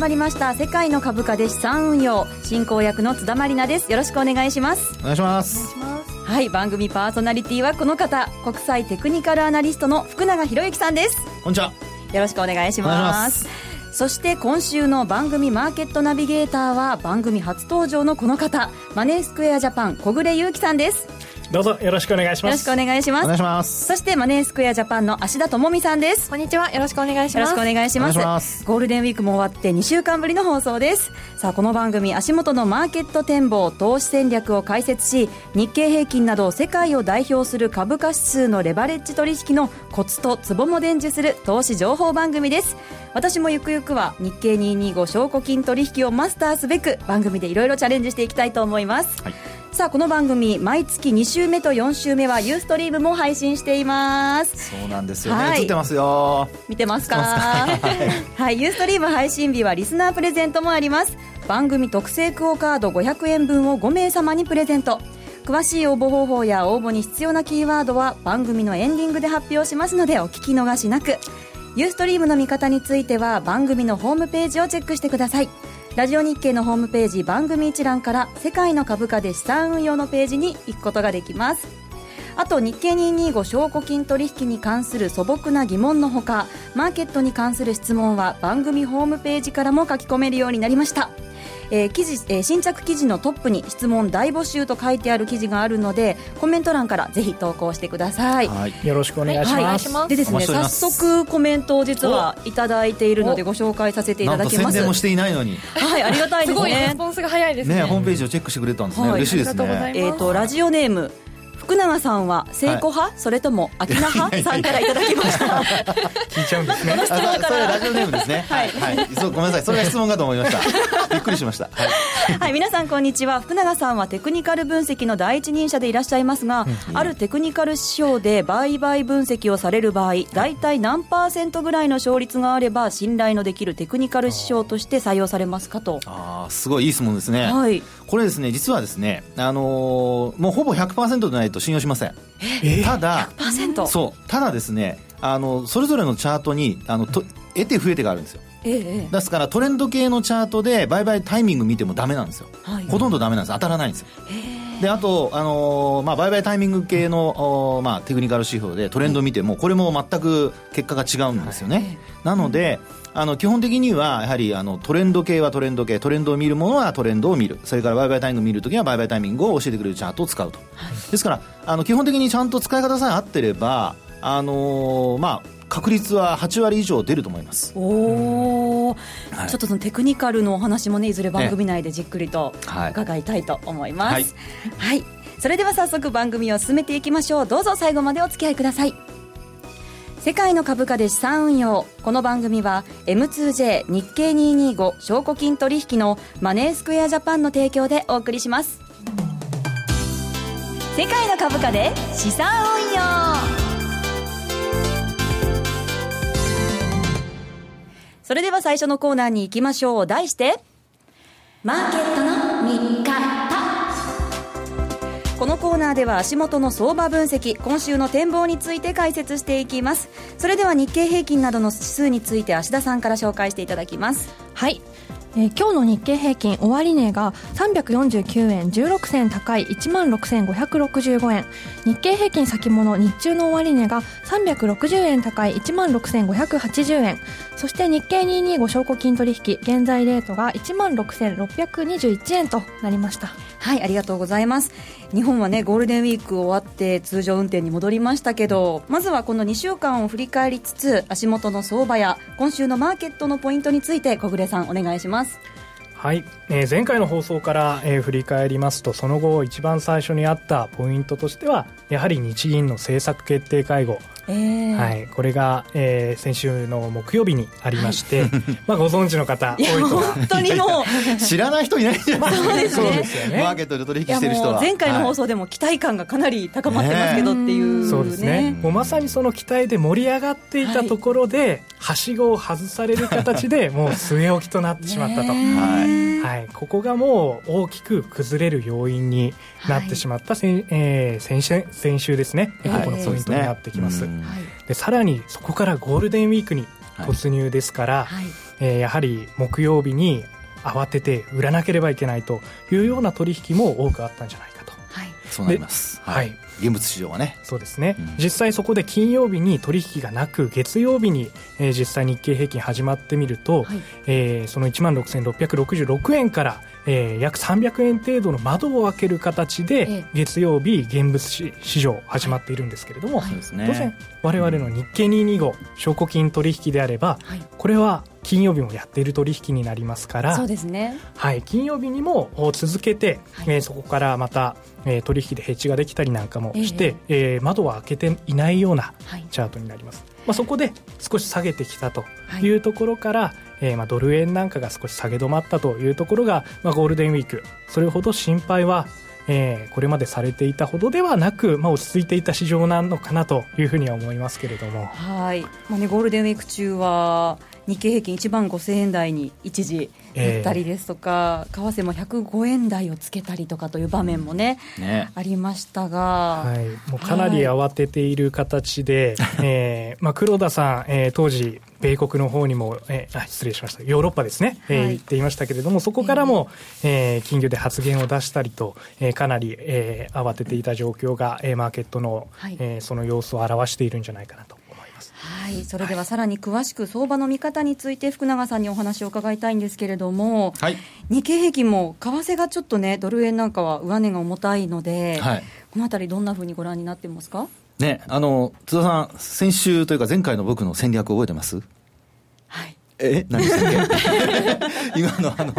始まりました。世界の株価で資産運用進行役の津田まりなです。よろしくお願いします。お願いします。はい。番組パーソナリティはこの方。国際テクニカルアナリストの福永博之さんです。こんにちは。よろしくお願いします。そして今週の番組マーケットナビゲーターは番組初登場のこの方。マネースクエアジャパン小暮優樹さんですどうぞよろしくお願いします。よろしくお願いします。お願いします。そしてマネースクエアジャパンの芦田智美さんです。こんにちは。よろしくお願いします。よろしくお願いします。ゴールデンウィークも終わって2週間ぶりの放送です。さあこの番組足元のマーケット展望投資戦略を解説し日経平均など世界を代表する株価指数のレバレッジ取引のコツとツボも伝授する投資情報番組です。私もゆくゆくは日経225証拠金取引をマスターすべく番組でいろいろチャレンジしていきたいと思います、はいさあこの番組毎月2週目と4週目はユーストリームも配信しています。そうなんですよね、はい、映ってますよ。見てますか？はい、ユーストリーム配信日はリスナープレゼントもあります。番組特製クオカード500円分を5名様にプレゼント。詳しい応募方法や応募に必要なキーワードは番組のエンディングで発表しますのでお聞き逃しなく。ユーストリームの見方については番組のホームページをチェックしてくださいラジオ日経のホームページ番組一覧から世界の株価で資産運用のページに行くことができます。あと日経225証拠金取引に関する素朴な疑問のほかマーケットに関する質問は番組ホームページからも書き込めるようになりました。えー、記事、えー、新着記事のトップに質問大募集と書いてある記事があるのでコメント欄からぜひ投稿してください、はい、よろしくお願いします、はい、でですね早速コメントを実はいただいているのでご紹介させていただきます。宣伝もしていないのに。はいありがたいですね。すごいレスポンスが早いですね。ねホームページをチェックしてくれたんですね、はい、嬉しいですね。えっ、ー、とラジオネーム福永さんは成功派、はい、それとも秋菜派？さんからいただきました。聞いちゃうんですね。それラジオネームですね。はい、はい、そうごめんなさい。それが質問かと思いました。びっくりしました。はい、はい、皆さんこんにちは。福永さんはテクニカル分析の第一人者でいらっしゃいますが、うん、あるテクニカル指標で売買分析をされる場合大体何パーセントぐらいの勝率があれば信頼のできるテクニカル指標として採用されますかと。ああすごいいい質問ですね。はいこれですね実はですねあのー、もうほぼ100%でないと信用しません、え？ー、ただ100%そうただですねあのそれぞれのチャートにあのと得て増えてがあるんですよ。ええ、ですからトレンド系のチャートで売買タイミング見てもダメなんですよ、はい、ほとんどダメなんです。当たらないんですよ、であと、あのー、まあ、売買タイミング系の、まあ、テクニカル指標でトレンド見てもこれも全く結果が違うんですよね、はい、なので、あの基本的にはやはりあのトレンド系はトレンド系トレンドを見るものはトレンドを見る。それから売買タイミングを見るときは売買タイミングを教えてくれるチャートを使うと、はい、ですからあの基本的にちゃんと使い方さえ合ってればあのー、まあ確率は8割以上出ると思います。おお、はい、ちょっとそのテクニカルのお話もねいずれ番組内でじっくりと伺いたいと思います、はい、はい、それでは早速番組を進めていきましょう。どうぞ最後までお付き合いください。世界の株価で資産運用。この番組は M2J 日経225証拠金取引のマネースクエアジャパンの提供でお送りします。世界の株価で資産運用それでは最初のコーナーに行きましょう。題してマーケットの見方。このコーナーでは足元の相場分析今週の展望について解説していきます。それでは日経平均などの指数について芦田さんから紹介していただきます。はい。えー、今日の日経平均終値が349円16銭高い1万6565円日経平均先物日中の終値が360円高い1万6580円そして日経225証拠金取引現在レートが1万6621円となりました。はいありがとうございます。日本はねゴールデンウィーク終わって通常運転に戻りましたけどまずはこの2週間を振り返りつつ足元の相場や今週のマーケットのポイントについて小暮さんお願いします。はい、えー、前回の放送から、えー、振り返りますとその後一番最初にあったポイントとしてはやはり日銀の政策決定会合。えー、はい、これが、えー、先週の木曜日にありまして、はい、まあご存知の方多いと本当にもう。知らない人いないじゃないですか、そうですね。マーケットで取引してる人は。前回の放送でも期待感がかなり高まってますけどっていう、ね、そうですね。もうまさにその期待で盛り上がっていたところで、はい、はしごを外される形で もう据え置きとなってしまったと、はい。はい、ここがもう大きく崩れる要因になってしまった、はい、えー、先週先週ですね、ここのポイントになってきます。でさらにそこからゴールデンウィークに突入ですから、はい、えー、やはり木曜日に慌てて売らなければいけないというような取引も多くあったんじゃないかと。はい、そうなります。はい、現物市場はね。そうですね、うん、実際そこで金曜日に取引がなく月曜日に、えー、実際日経平均始まってみると、はい、えー、その1万6666円からえー、約300円程度の窓を開ける形で、月曜日現物市場始まっているんですけれども、はい、当然我々の日経225証拠金取引であれば、はい、これは金曜日もやっている取引になりますからそうですね、はい、金曜日にも続けて、はい、えー、そこからまた、えー、取引でヘッジができたりなんかもして、えー、えー、窓は開けていないようなチャートになります、まあ、そこで少し下げてきたというところから、えー、まあドル円なんかが少し下げ止まったというところが、まあ、ゴールデンウィーク。それほど心配はえー、これまでされていたほどではなく、まあ、落ち着いていた市場なのかなというふうには思いますけれども。はい、まあね、ゴールデンウィーク中は日経平均1万5000円台に一時行ったりですとか、えー、為替も105円台をつけたりとかという場面もね、ね。ありましたが、はい、もうかなり慌てている形で、はい、えー、まあ、黒田さん、えー、当時、米国の方にも、えー、あ失礼しました、ヨーロッパですね、えー、行っていましたけれども、そこからも、えー、金融で発言を出したりと、えー、かなり、えー、慌てていた状況が、えー、マーケットの、はい、えー、その様子を表しているんじゃないかなと。はい。それではさらに詳しく相場の見方について福永さんにお話を伺いたいんですけれども、はい、日経平均も為替がちょっとねドル円なんかは上値が重たいので、はい、このあたりどんなふうにご覧になってますか？ねあの津田さん先週というか前回の僕の戦略覚えてます？はいえ何でしたっけ？今のあの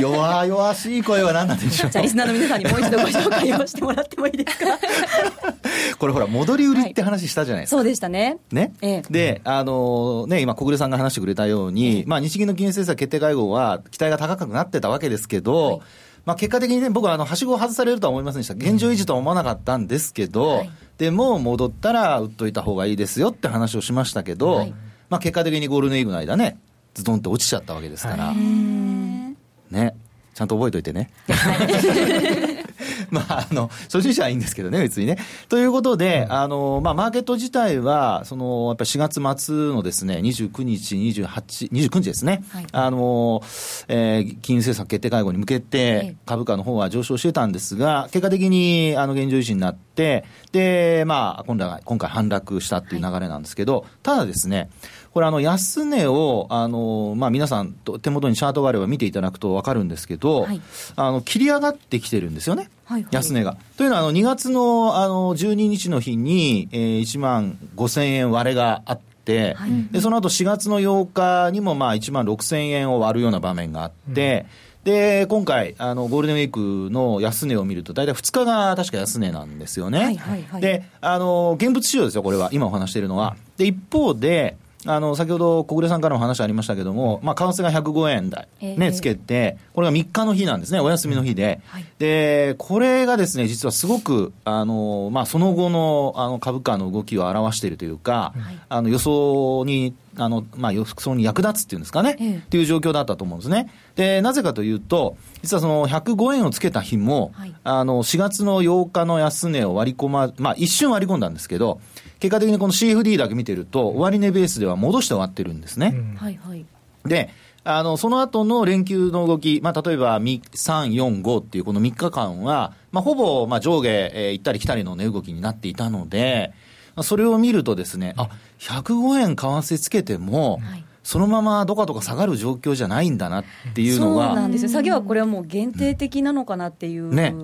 弱々しい声は何なんでしょう？じゃあリスナーの皆さんにもう一度ご紹介をしてもらってもいいですか？これほら戻り売りって話したじゃないですか、はい、そうでしたね。ね、ええ、であのね今小暮さんが話してくれたように、ええ、まあ日銀の金融政策決定会合は期待が高くなってたわけですけど、はい。まあ、結果的にね、僕はあの、はしごを外されるとは思いませんでした。現状維持とは思わなかったんですけど、はい、でも戻ったら売っといた方がいいですよって話をしましたけど、はい、まあ、結果的にゴールデンウィークの間ね、ズドンって落ちちゃったわけですから、ね、ちゃんと覚えといてね。まあ、あの、初心者はいいんですけどね、別にね。ということで、あの、まあ、マーケット自体は、その、やっぱり4月末のですね、29日、28、29日ですね、はい、あの、えー、金融政策決定会合に向けて、株価の方は上昇してたんですが、結果的に、あの、現状維持になって、で、まあ、今度は、今回反落したっていう流れなんですけど、はい、ただですね、これ、あの、安値を、あの、まあ、皆さん、手元にチャートがあれば見ていただくと分かるんですけど、はい、あの、切り上がってきてるんですよね。はいはい、安値が。というのは、あの、2月の、あの、12日の日に、えー、1万5000円割れがあって、はい、で、その後4月の8日にも、まあ、1万6000円を割るような場面があって、うん、で、今回、あの、ゴールデンウィークの安値を見ると、大体2日が確か安値なんですよね。はいはいはい、で、あの、現物市場ですよ、これは。今お話しているのは。で、一方で、あの先ほど小暮さんからも話ありましたけれども、まあ、為替が105円台、ね、つけて、これが3日の日なんですね、お休みの日で、はい、でこれがですね実はすごくあの、まあ、その後のあの株価の動きを表しているというか、はい、あの予想にあの、まあ、予想に役立つっていうんですかね、ええ。っていう状況だったと思うんですね。で、なぜかというと、実はその105円をつけた日も、はい、あの、4月の8日の安値を割り込ま、まあ、一瞬割り込んだんですけど、結果的にこの CFD だけ見てると、終値ベースでは戻して終わってるんですね。はいはい。で、あの、その後の連休の動き、まあ、例えば、3、4、5っていうこの3日間は、まあ、ほぼ、まあ、上下、えー、行ったり来たりの値動きになっていたので、それを見るとですね、あ、105円為替つけても、はいそのままどかどか下がる状況じゃないんだなっていうのが。そうなんですよ。下げはこれはもう限定的なのかなっていう。ね。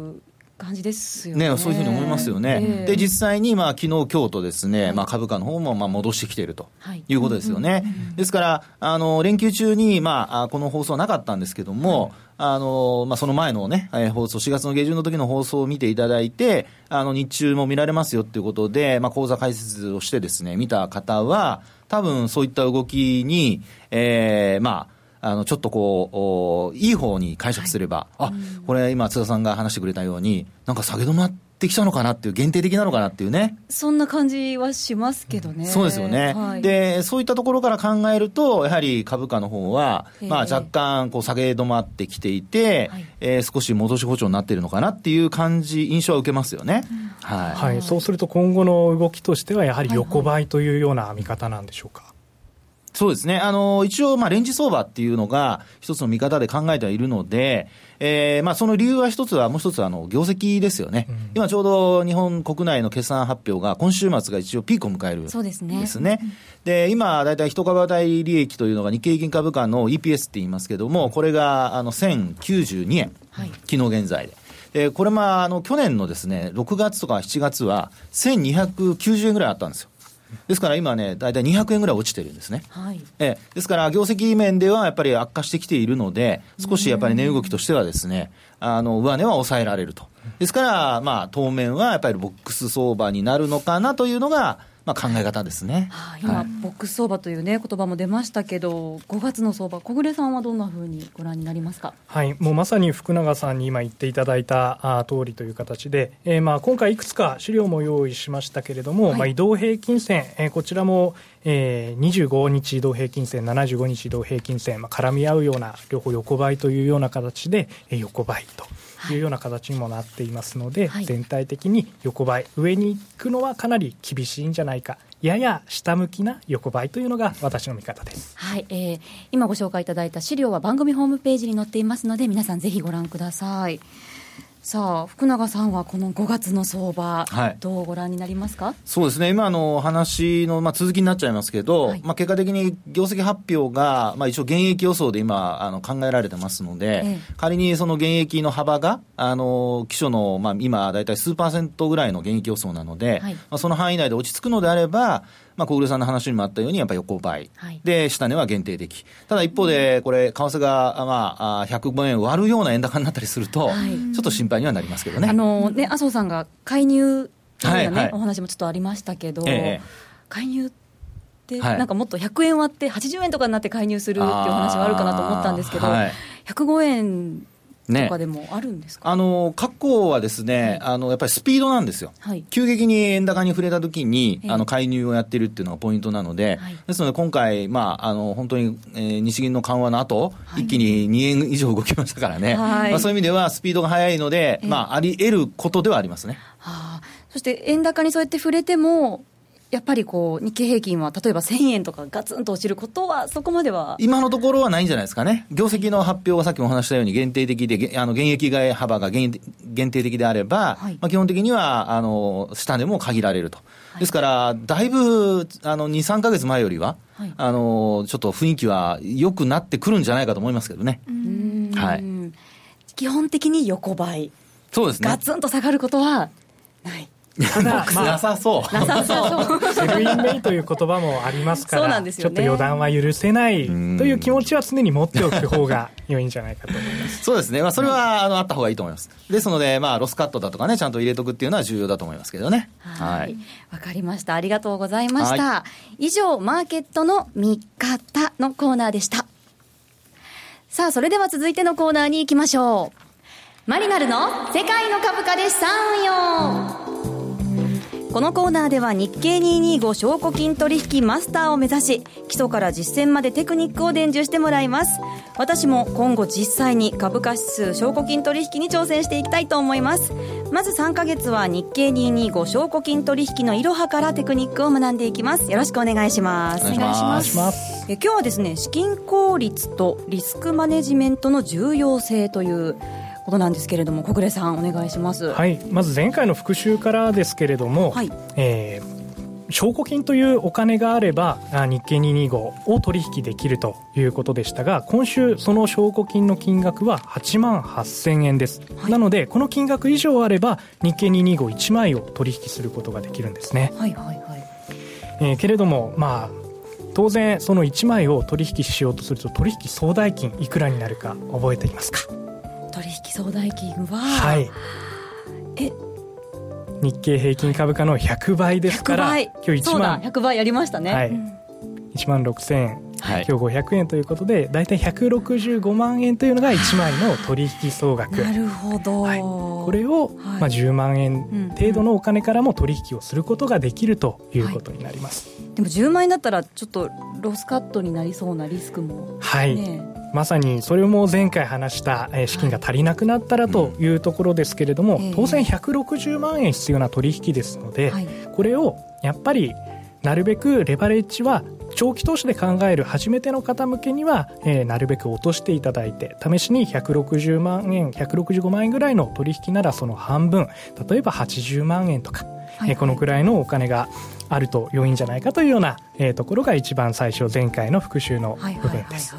感じですよね。ねそういうふうに思いますよね。えー、で、実際に、まあ、昨日、今日とですね、はい、まあ、株価の方も、まあ、戻してきているということですよね。ですから、あの、連休中に、まあ、この放送はなかったんですけども、はいあの、まあ、その前のね、えー、放送、4月の下旬の時の放送を見ていただいて、あの、日中も見られますよっていうことで、まあ、講座解説をしてですね、見た方は、多分そういった動きに、えー、まあ、あの、ちょっとこう、いい方に解釈すれば、はい、あ、これ今津田さんが話してくれたように、なんか下げ止まってきたのかなっていう、限定的なのかなっていうね。そんな感じはしますけどね。そうですよね。はい、で、そういったところから考えると、やはり株価の方は、まあ若干こう下げ止まってきていて、はい、えー、少し戻し補調になっているのかなっていう感じ、印象は受けますよね。うん、はい、はい。そうすると今後の動きとしては、やはり横ばいというような見方なんでしょうか。そうですね。あの、一応、まあ、レンジ相場っていうのが、一つの見方で考えてはいるので、えー、まあ、その理由は一つは、もう一つは、あの、業績ですよね。うん、今ちょうど日本国内の決算発表が、今週末が一応ピークを迎える。そうですね。ですね。で、今、だいたい一株当たり利益というのが日経平均株価の EPS って言いますけども、これが、あの、1092円。はい、昨日現在で。で、これも、あの、去年のですね、6月とか7月は、1290円ぐらいあったんですよ。ですから今ね、大体200円ぐらい落ちてるんですね。はい、えですから、業績面ではやっぱり悪化してきているので、少しやっぱり値動きとしてはですね、あの上値は抑えられると。ですから、まあ、当面はやっぱりボックス相場になるのかなというのが、まあ、考え方ですね、はあ、今、はい、ボックス相場というね言葉も出ましたけど、5月の相場、小暮さんはどんなふうにご覧になりますか、はい、もうまさに福永さんに今言っていただいたあ通りという形で、えー、まあ今回、いくつか資料も用意しましたけれども、はい、まあ、移動平均線、えー、こちらも、えー、25日移動平均線、75日移動平均線、まあ、絡み合うような、両方横ばいというような形で、えー、横ばいと。いうような形にもなっていますので、はい、全体的に横ばい上に行くのはかなり厳しいんじゃないか。やや下向きな横ばいというのが私の見方です、はい。えー、今ご紹介いただいた資料は番組ホームページに載っていますので皆さんぜひご覧ください。さあ福永さんはこの5月の相場、はい、どうご覧になりますか？そうですね、今の話の、まあ、続きになっちゃいますけど、はい、まあ、結果的に業績発表が、まあ、一応、減益予想で今あの考えられてますので、ええ、仮にその減益の幅が、あの基礎の、まあ、今、大体数パーセントぐらいの減益予想なので、はい、まあ、その範囲内で落ち着くのであれば、まあ、小暮さんの話にもあったように、やっぱり横ばい、はい、で、下値は限定的、ただ一方で、これ、為替が、まあ、105円割るような円高になったりすると、はい、ちょっと心配にはなりますけどね。あのね、麻生さんが介入ね、はいはい、お話もちょっとありましたけど、ええ、介入って、なんかもっと100円割って80円とかになって介入するっていう話はあるかなと思ったんですけど、はい、105円とかでもあるんですか、ね、あの過去はですね、はい、あのやっぱりスピードなんですよ、はい、急激に円高に触れたときに、あの介入をやってるっていうのがポイントなので、はい、ですので今回、まあ、あの本当に、えー、日銀の緩和の後、一気に2円以上動きましたからね、まあ、そういう意味ではスピードが速いので、まあ、あり得ることではありますね。はあ、そして円高にそうやって触れても、やっぱりこう日経平均は例えば1000円とかガツンと落ちることは、そこまでは今のところはないんじゃないですかね、業績の発表はさっきもお話したように、限定的で、あの現役外幅が限定的であれば、はい、まあ、基本的にはあの下値も限られると、はい、ですから、だいぶあの2、3か月前よりは、はい、あの、ちょっと雰囲気は良くなってくるんじゃないかと思いますけどね。はい、基本的に横ばい、そうですね、ガツンと下がることはない。ただ、まあ、なさそう。なさそう。 Sell in May という言葉もありますから、そうなんですよ、ね、ちょっと予断は許せないという気持ちは常に持っておく方が良いんじゃないかと思います。そうですね。まあ、それは、あの、あった方がいいと思います。ですので、まあ、ロスカットだとかね、ちゃんと入れとくっていうのは重要だと思いますけどね。はい。わかりました。ありがとうございました。以上、マーケットの見方のコーナーでした。さあ、それでは続いてのコーナーに行きましょう。マリナルの世界の株価で資産運用。このコーナーでは日経225証拠金取引マスターを目指し基礎から実践までテクニックを伝授してもらいます。私も今後実際に株価指数証拠金取引に挑戦していきたいと思います。まず3ヶ月は日経225証拠金取引のいろはからテクニックを学んでいきます。よろしくお願いします。お願いします。え今日はですね資金効率とリスクマネジメントの重要性ということなんですけれども小暮さんお願いします。はい。まず前回の復習からですけれども、はい。えー証拠金というお金があれば日経225を取引できるということでしたが今週その証拠金の金額は8万8000円です、はい、なのでこの金額以上あれば日経2251枚を取引することができるんですね。はいはいはい。えー、けれどもまあ当然その1枚を取引しようとすると取引総代金いくらになるか覚えていますか？取引総代金は、はい、え？日経平均株価の100倍ですから今日1万。100倍やりましたね、はい、1万6000円はい、今日500円ということで大体165万円というのが1枚の取引総額。なるほど、はい、これを、まあ、10万円程度のお金からも取引をすることができるということになります、はい、でも10万円だったらちょっとロスカットになりそうなリスクも、ね、はい。まさにそれも前回話した資金が足りなくなったらというところですけれども、当然160万円必要な取引ですので、これをやっぱりなるべくレバレッジは長期投資で考える初めての方向けには、えー、なるべく落としていただいて試しに160万円165万円ぐらいの取引ならその半分例えば80万円とか、はい、えー、このくらいのお金があると良いんじゃないかというような、えー、ところが一番最初前回の復習の部分です。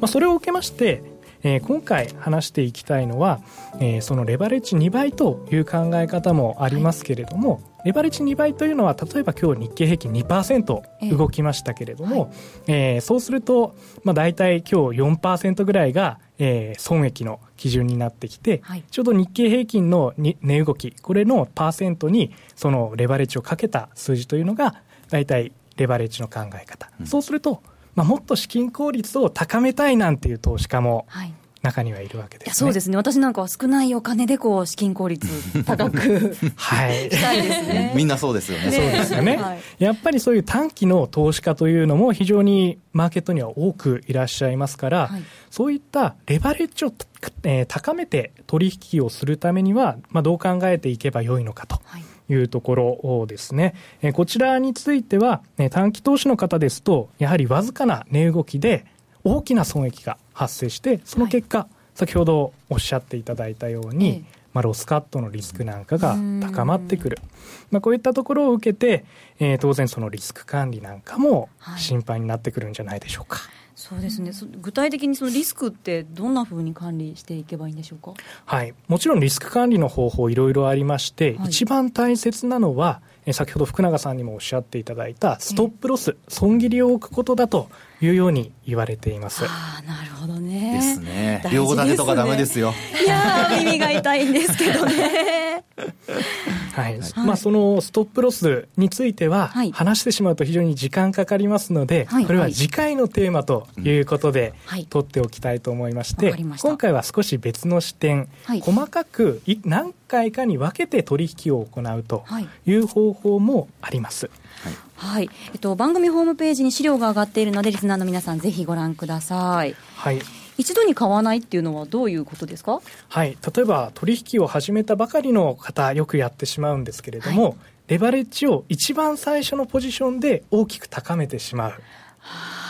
まあ、それを受けましてえー、今回話していきたいのは、えー、そのレバレッジ2倍という考え方もありますけれども、はい、レバレッジ2倍というのは例えば今日日経平均2%動きましたけれども、えーはい、えー、そうすると、まあ、大体今日4%ぐらいが、えー、損益の基準になってきて、はい、ちょうど日経平均の値動きこれのパーセントにそのレバレッジをかけた数字というのが大体レバレッジの考え方、うん、そうするとまあ、もっと資金効率を高めたいなんていう投資家も、中にはいるわけです、ね、そうですね。私なんかは少ないお金でこう資金効率高く はい。したいですね。みんなそうですよね。そうですよね、はい、やっぱりそういう短期の投資家というのも非常にマーケットには多くいらっしゃいますから、はい、そういったレバレッジを、えー、高めて取引をするためには、まあ、どう考えていけばよいのかと。はいいうところですね。えこちらについては、短期投資の方ですと、やはりわずかな値動きで大きな損益が発生して、その結果、はい、先ほどおっしゃっていただいたように、ええ、まあ、ロスカットのリスクなんかが高まってくる。まあ、こういったところを受けて、えー、当然そのリスク管理なんかも心配になってくるんじゃないでしょうか。はいそうですね、具体的にそのリスクってどんなふうに管理していけばいいんでしょうか、はい、もちろんリスク管理の方法いろいろありまして、はい、一番大切なのは先ほど福永さんにもおっしゃっていただいたストップロス、損切りを置くことだというように言われています。あなるほどね。ですね。両立てとかダメですよ。いや耳が痛いんですけどね。はい。まあ、そのストップロスについては、話してしまうと非常に時間かかりますので、これは次回のテーマということで、取っておきたいと思いまして、今回は少し別の視点、細かく何回かに分けて取引を行うとい。う方法もあります。はい、えっと、番組ホームページに資料が上がっているのでリスナーの皆さんぜひご覧ください。はい。一度に買わないっていうのはどういうことですか？はい。例えば取引を始めたばかりの方よくやってしまうんですけれども、はい、レバレッジを一番最初のポジションで大きく高めてしまう。はあ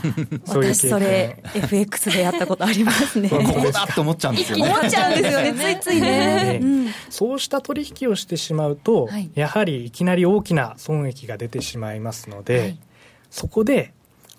私それ FX でやったことありますね。こうだって思っちゃうんですよね。思っちゃうんですよね、ついついね。うん、そうした取引をしてしまうと、はい、やはりいきなり大きな損益が出てしまいますので、はい、そこで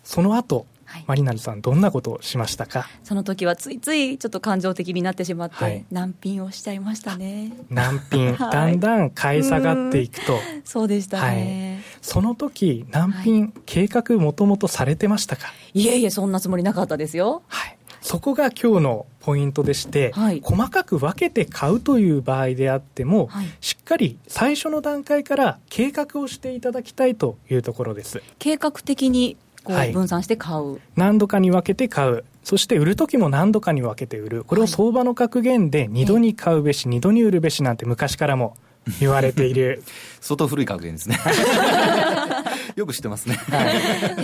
その後はい、マリナルさん、どんなことをしましたか？その時はついついちょっと感情的になってしまって、はい、難品をしちゃいましたね。難品、はい、だんだん買い下がっていくと。そうでしたね。その時、難品、計画もともとされてましたか？いえいえ、そんなつもりなかったですよ。はい。そこが今日のポイントでして、はい、細かく分けて買うという場合であっても、はい、しっかり最初の段階から計画をしていただきたいというところです。計画的にこう分散して買う、はい、何度かに分けて買う。そして売る時も何度かに分けて売る。これを相場の格言で2度に買うべし、2度に売るべしなんて昔からも言われている。相当古い格言ですね よく知ってますね。はい、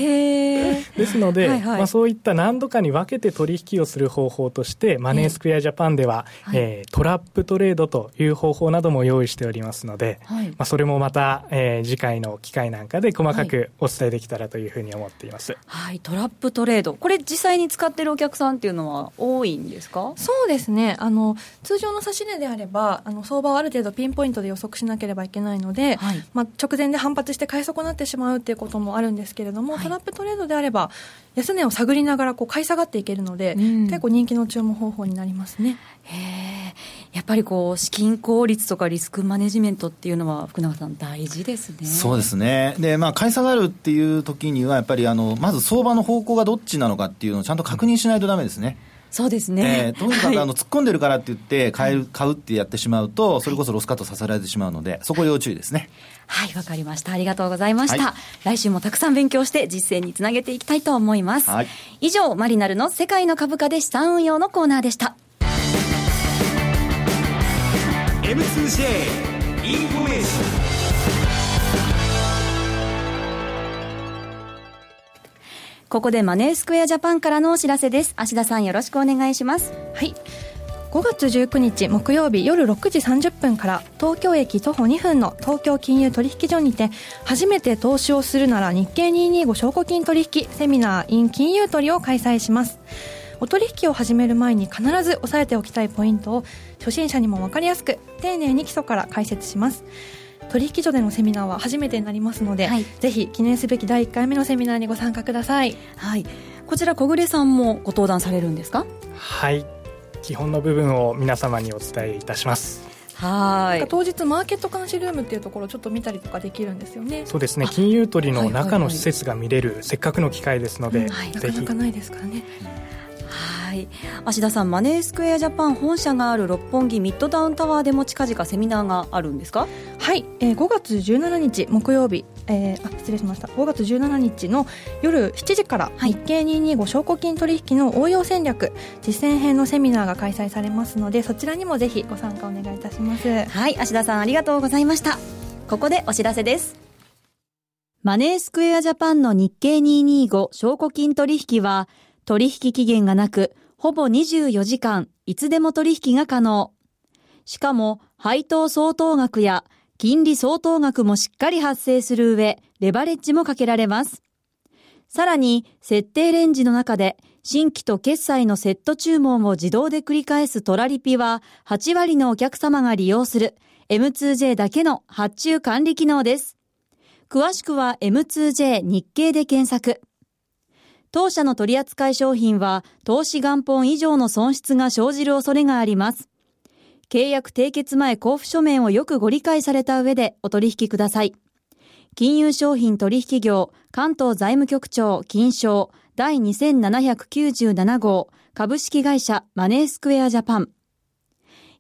ですので、はいはい、まあ、そういった何度かに分けて取引をする方法として、マネースクエアジャパンでは、えー、トラップトレードという方法なども用意しておりますので、はい、まあ、それもまた、えー、次回の機会なんかで細かくお伝えできたらというふうに思っています。はい、トラップトレード。これ実際に使ってるお客さんっていうのは多いんですか？そうですね。あの、通常の指し値であれば、あの、相場をある程度ピンポイントで予測しなければいけないので、はい、まあ、直前で反発して買い損なってしまうっていうこともあるんですけれども、はい、トラップトレードであれば安値を探りながらこう買い下がっていけるので、うん、結構人気の注文方法になりますね。へやっぱりこう資金効率とかリスクマネジメントっていうのは福永さん大事ですね。そうですね。でまあ買い下がるっていう時にはやっぱりあのまず相場の方向がどっちなのかっていうのをちゃんと確認しないとだめですね。そうですね、えー、とにかくあの突っ込んでるからって言って買う、買うってやってしまうと、それこそロスカットさせられてしまうので、そこ要注意ですね。はいわかりました。ありがとうございました、はい、来週もたくさん勉強して実践につなげていきたいと思います、はい、以上マリナルの世界の株価で資産運用のコーナーでした。M2J ここでマネースクエアジャパンからのお知らせです。芦田さんよろしくお願いします。はい。5月19日木曜日夜6時30分から東京駅徒歩2分の東京金融取引所にて初めて投資をするなら日経225証拠金取引セミナー in 金融取を開催しますお取引を始める前に必ず押さえておきたいポイントを初心者にも分かりやすく丁寧に基礎から解説します取引所でのセミナーは初めてになりますので、はい、ぜひ記念すべき第1回目のセミナーにご参加ください、はい、こちら小暮さんもご登壇されるんですか？はい。基本の部分を皆様にお伝えいたします。はい。当日マーケット監視ルームっていうところちょっと見たりとかできるんですよね。そうですね。金融取りの中の施設が見れる、せっかくの機会ですので、はい、なかなかないですからね、はい。芦田さんマネースクエアジャパン本社がある六本木ミッドタウンタワーでも近々セミナーがあるんですか？はい、えー、5月17日木曜日、えー、あ失礼しました。5月17日の夜7時から日経225証拠金取引の応用戦略実践編のセミナーが開催されますのでそちらにもぜひご参加お願いいたします。はい。芦田さんありがとうございました。ここでお知らせです。マネースクエアジャパンの日経225証拠金取引は取引期限がなく、ほぼ24時間、いつでも取引が可能。しかも、配当相当額や金利相当額もしっかり発生する上、レバレッジもかけられます。さらに、設定レンジの中で、新規と決済のセット注文を自動で繰り返すトラリピは、8割のお客様が利用する M2J だけの発注管理機能です。詳しくは M2J 日経で検索。当社の取扱い商品は投資元本以上の損失が生じる恐れがあります。契約締結前交付書面をよくご理解された上でお取引ください。金融商品取引業関東財務局長金賞第2797号株式会社マネースクエアジャパン。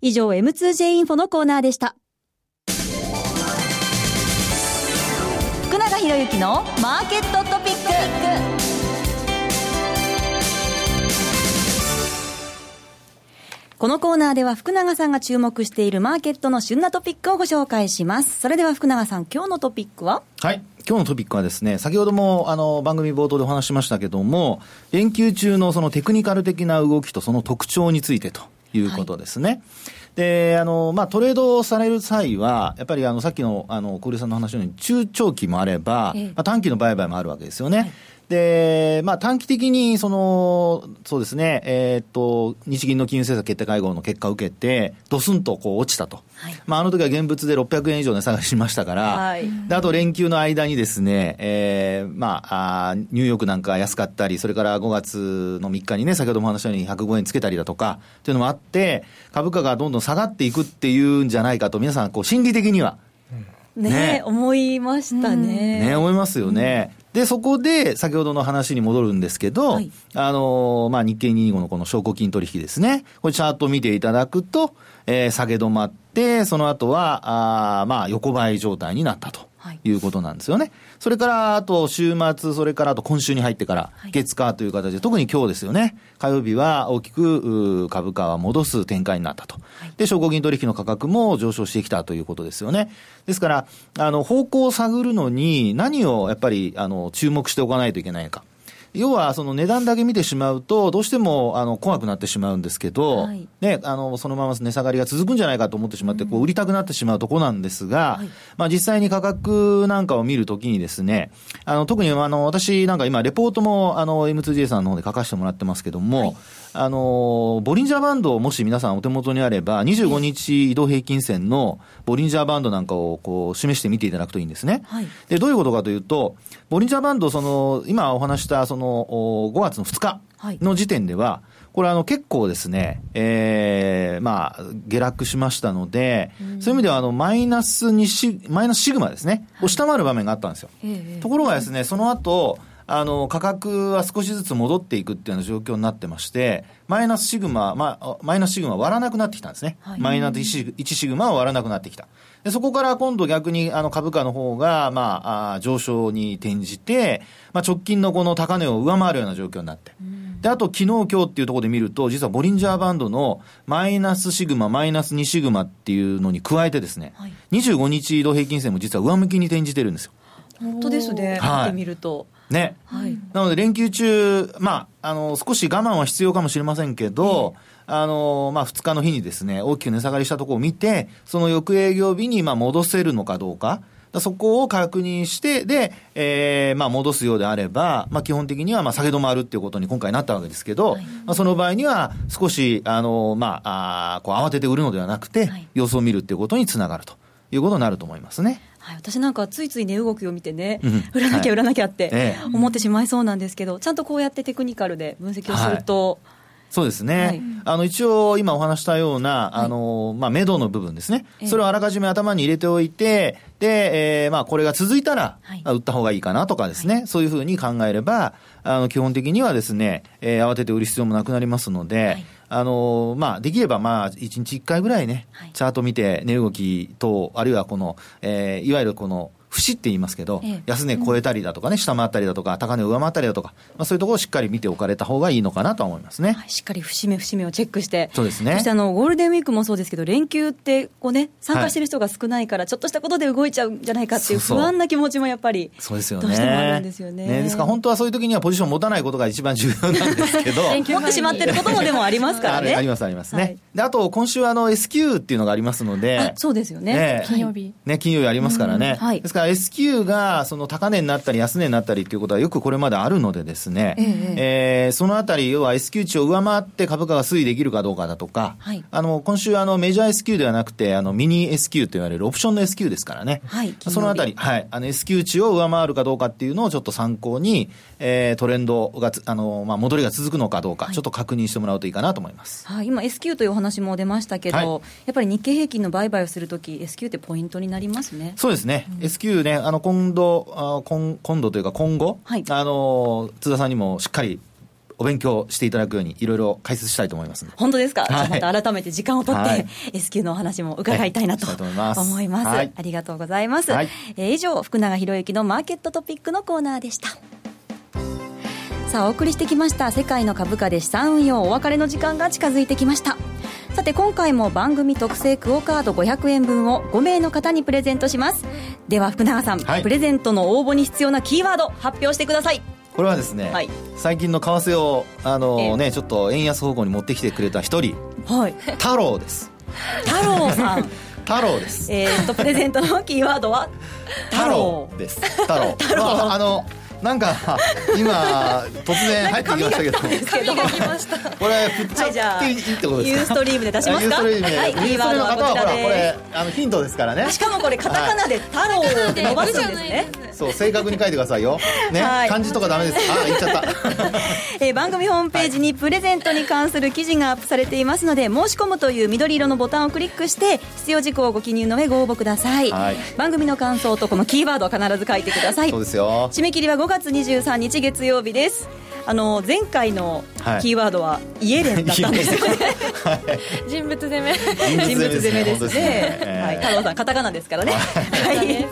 以上 M2J インフォのコーナーでした。福永博之のマーケットトピック。このコーナーでは福永さんが注目しているマーケットの旬なトピックをご紹介します。それでは福永さん、今日のトピックは？はい。今日のトピックはですね、先ほどもあの番組冒頭でお話しましたけども、連休中のそのテクニカル的な動きとその特徴についてということですね。はいで、あの、まあ、トレードされる際は、やっぱりあの、さっきの、あの、小暮さんの話のように、中長期もあれば、まあ、短期の売買もあるわけですよね。はいで、まあ、短期的に、その、そうですね、えー、っと、日銀の金融政策決定会合の結果を受けて、ドスンとこう落ちたと。はい、まあ、あの時は現物で600円以上値下がりしましたから、はい、であと連休の間にですね、えー、まああ、ニューヨークなんか安かったり、それから5月の3日にね、先ほども話したように105円つけたりだとか、というのもあって、株価がどんどん下がっていくっていうんじゃないかと、皆さん、こう、心理的には、ね、ね、思いましたね。ね、思いますよね。で、そこで、先ほどの話に戻るんですけど、はい、あの、まあ、日経225のこの証拠金取引ですね。これチャート見ていただくと、えー、下げ止まって、その後は、あまあ、横ばい状態になったと。いうことなんですよね。それから、あと週末、それからあと今週に入ってから、月火という形で、特に今日ですよね。火曜日は大きく株価は戻す展開になったと。で、証拠金取引の価格も上昇してきたということですよね。ですから、あの、方向を探るのに何をやっぱり、あの、注目しておかないといけないか。要はその値段だけ見てしまうと、どうしてもあの怖くなってしまうんですけど、はい、ね、あのそのまま値下がりが続くんじゃないかと思ってしまって、こう売りたくなってしまうところなんですが、はい、まあ、実際に価格なんかを見るときにですね、あの特にあの私なんか今、レポートもあの M2J さんの方で書かせてもらってますけども、はいあの、ボリンジャーバンドをもし皆さんお手元にあれば、25日移動平均線のボリンジャーバンドなんかをこう示してみていただくといいんですね。はい、で、どういうことかというと、ボリンジャーバンド、その、今お話したその5月の2日の時点では、これあの結構ですね、えー、まあ、下落しましたので、そういう意味ではあのマイナス2シ、マイナスシグマですね、を下回る場面があったんですよ。ところがですね、その後、あの、価格は少しずつ戻っていくっていうような状況になってまして、マイナスシグマ、まあ、マイナスシグマ割らなくなってきたんですね。はい、マイナス 1, 1シグマは割らなくなってきた。でそこから今度逆にあの株価の方が、まあ、あ上昇に転じて、まあ、直近のこの高値を上回るような状況になって。で、あと昨日今日っていうところで見ると、実はボリンジャーバンドのマイナスシグマ、マイナス2シグマっていうのに加えてですね、はい、25日移動平均線も実は上向きに転じてるんですよ。本当ですね。はい、見てみると。ね。はい。なので連休中、まあ、あの、少し我慢は必要かもしれませんけど、あの、まあ、2日の日にですね、大きく値下がりしたところを見て、その翌営業日に、まあ、戻せるのかどうか。そこを確認して、で、えー、まあ戻すようであれば、まあ基本的にはまあ下げ止まるっていうことに今回なったわけですけど、はい、まあその場合には少し、あの、まあ、あこう慌てて売るのではなくて、様子を見るっていうことにつながるということになると思いますね。はい、私なんかついつい値動きを見てね、売らなきゃ売らなきゃって思ってしまいそうなんですけど、ちゃんとこうやってテクニカルで分析をすると、はい。そうですね、はい、あの一応、今お話したような、あのまあ、目処の部分ですね、それをあらかじめ頭に入れておいて、で、えーまあ、これが続いたら、はい、売った方がいいかなとかですね、はい、そういうふうに考えれば、あの基本的にはですね、えー、慌てて売る必要もなくなりますので、はいあのまあ、できれば、まあ、1日1回ぐらいね、チャート見て、値動きと、あるいはこの、えー、いわゆるこの、節って言いますけど、ええ、安値超えたりだとかね、下回ったりだとか、高値を上回ったりだとか、まあ、そういうところをしっかり見ておかれた方がいいのかなと思いますね、はい、しっかり節目節目をチェックして、そうですね。そしてあのゴールデンウィークもそうですけど、連休ってこう、ね、参加してる人が少ないから、ちょっとしたことで動いちゃうんじゃないかっていう不安な気持ちもやっぱり、そうですよね、どうしてもあるんですよね。ねですから、本当はそういう時にはポジション持たないことが一番重要なんですけど、持ってしまってることもでもありますからね。ありますありますね。はい、であと、今週あの S q っていうのがありますので、そうですよね、ね。金曜日。ね、金曜日ありますからね。はい、ですから S q がその高値になったり安値になったりということはよくこれまであるのでですね、えええー、そのあたり、要は S q 値を上回って株価が推移できるかどうかだとか、はい、あの今週あのメジャー S q ではなくてあのミニ S q と言われるオプションの S q ですからね、はい、そのあたり、はい、あの S q 値を上回るかどうかっていうのをちょっと参考に、えー、トレンドがあの、まあ、戻りが続くのかどうか、はい、ちょっと確認してもらうといいかなと思います、はい、今 S q というお話も出ましたけど、やっぱり日経平均の売買をするとき S q ってポイントになりますね。そうですね、うん、S q ねあの今度あ今今度というか今後、はい、あの津田さんにもしっかりお勉強していただくようにいろいろ解説したいと思います本当ですか、はい、また改めて時間を取って、はい、S q のお話も伺いたいなと、はい、思います。思います、はい、ありがとうございます、はい、えー、以上福永博之のマーケットトピックのコーナーでした。さあお送りしてきました世界の株価で資産運用お別れの時間が近づいてきましたさて今回も番組特製クオカード500円分を5名の方にプレゼントします。では福永さん、はい、プレゼントの応募に必要なキーワード発表してください。これはですね、はい、最近の為替をあのね、ちょっと円安方向に持ってきてくれた一人、はい、太郎です。太郎さん。太郎です。えっとプレゼントのキーワードは？太郎です。太郎。太郎。まあ、あのなんか今突然入ってきましたけど。紙が来ました。これ振っちゃっていいってことですか、ユーストリームで出しますか？ユーストリームで、はい、キーワードはこちらでこれあのヒントですからね。しかもこれカタカナで太郎で伸ばすんですね。そう正確に書いてくださいよ。ね、はい、漢字とかダメです。あ言っちゃった、えー、番組ホームページにプレゼントに関する記事がアップされていますので申し込むという緑色のボタンをクリックして必要事項をご記入の上ご応募ください、はい、番組の感想とこのキーワードを必ず書いてください。そうですよ。締め切りは5月23日日月曜日です。あの前回のキーワードはイエレンだったんですよね、はい、人物攻め。人物攻めですね、はい、太郎さんカタカナですからね、はい、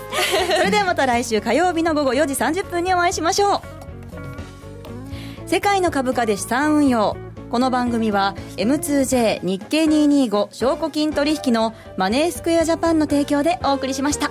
それではまた来週火曜日の午後4時30分にお会いしましょう。世界の株価で資産運用。この番組は M2J 日経225証拠金取引のマネースクエアジャパンの提供でお送りしました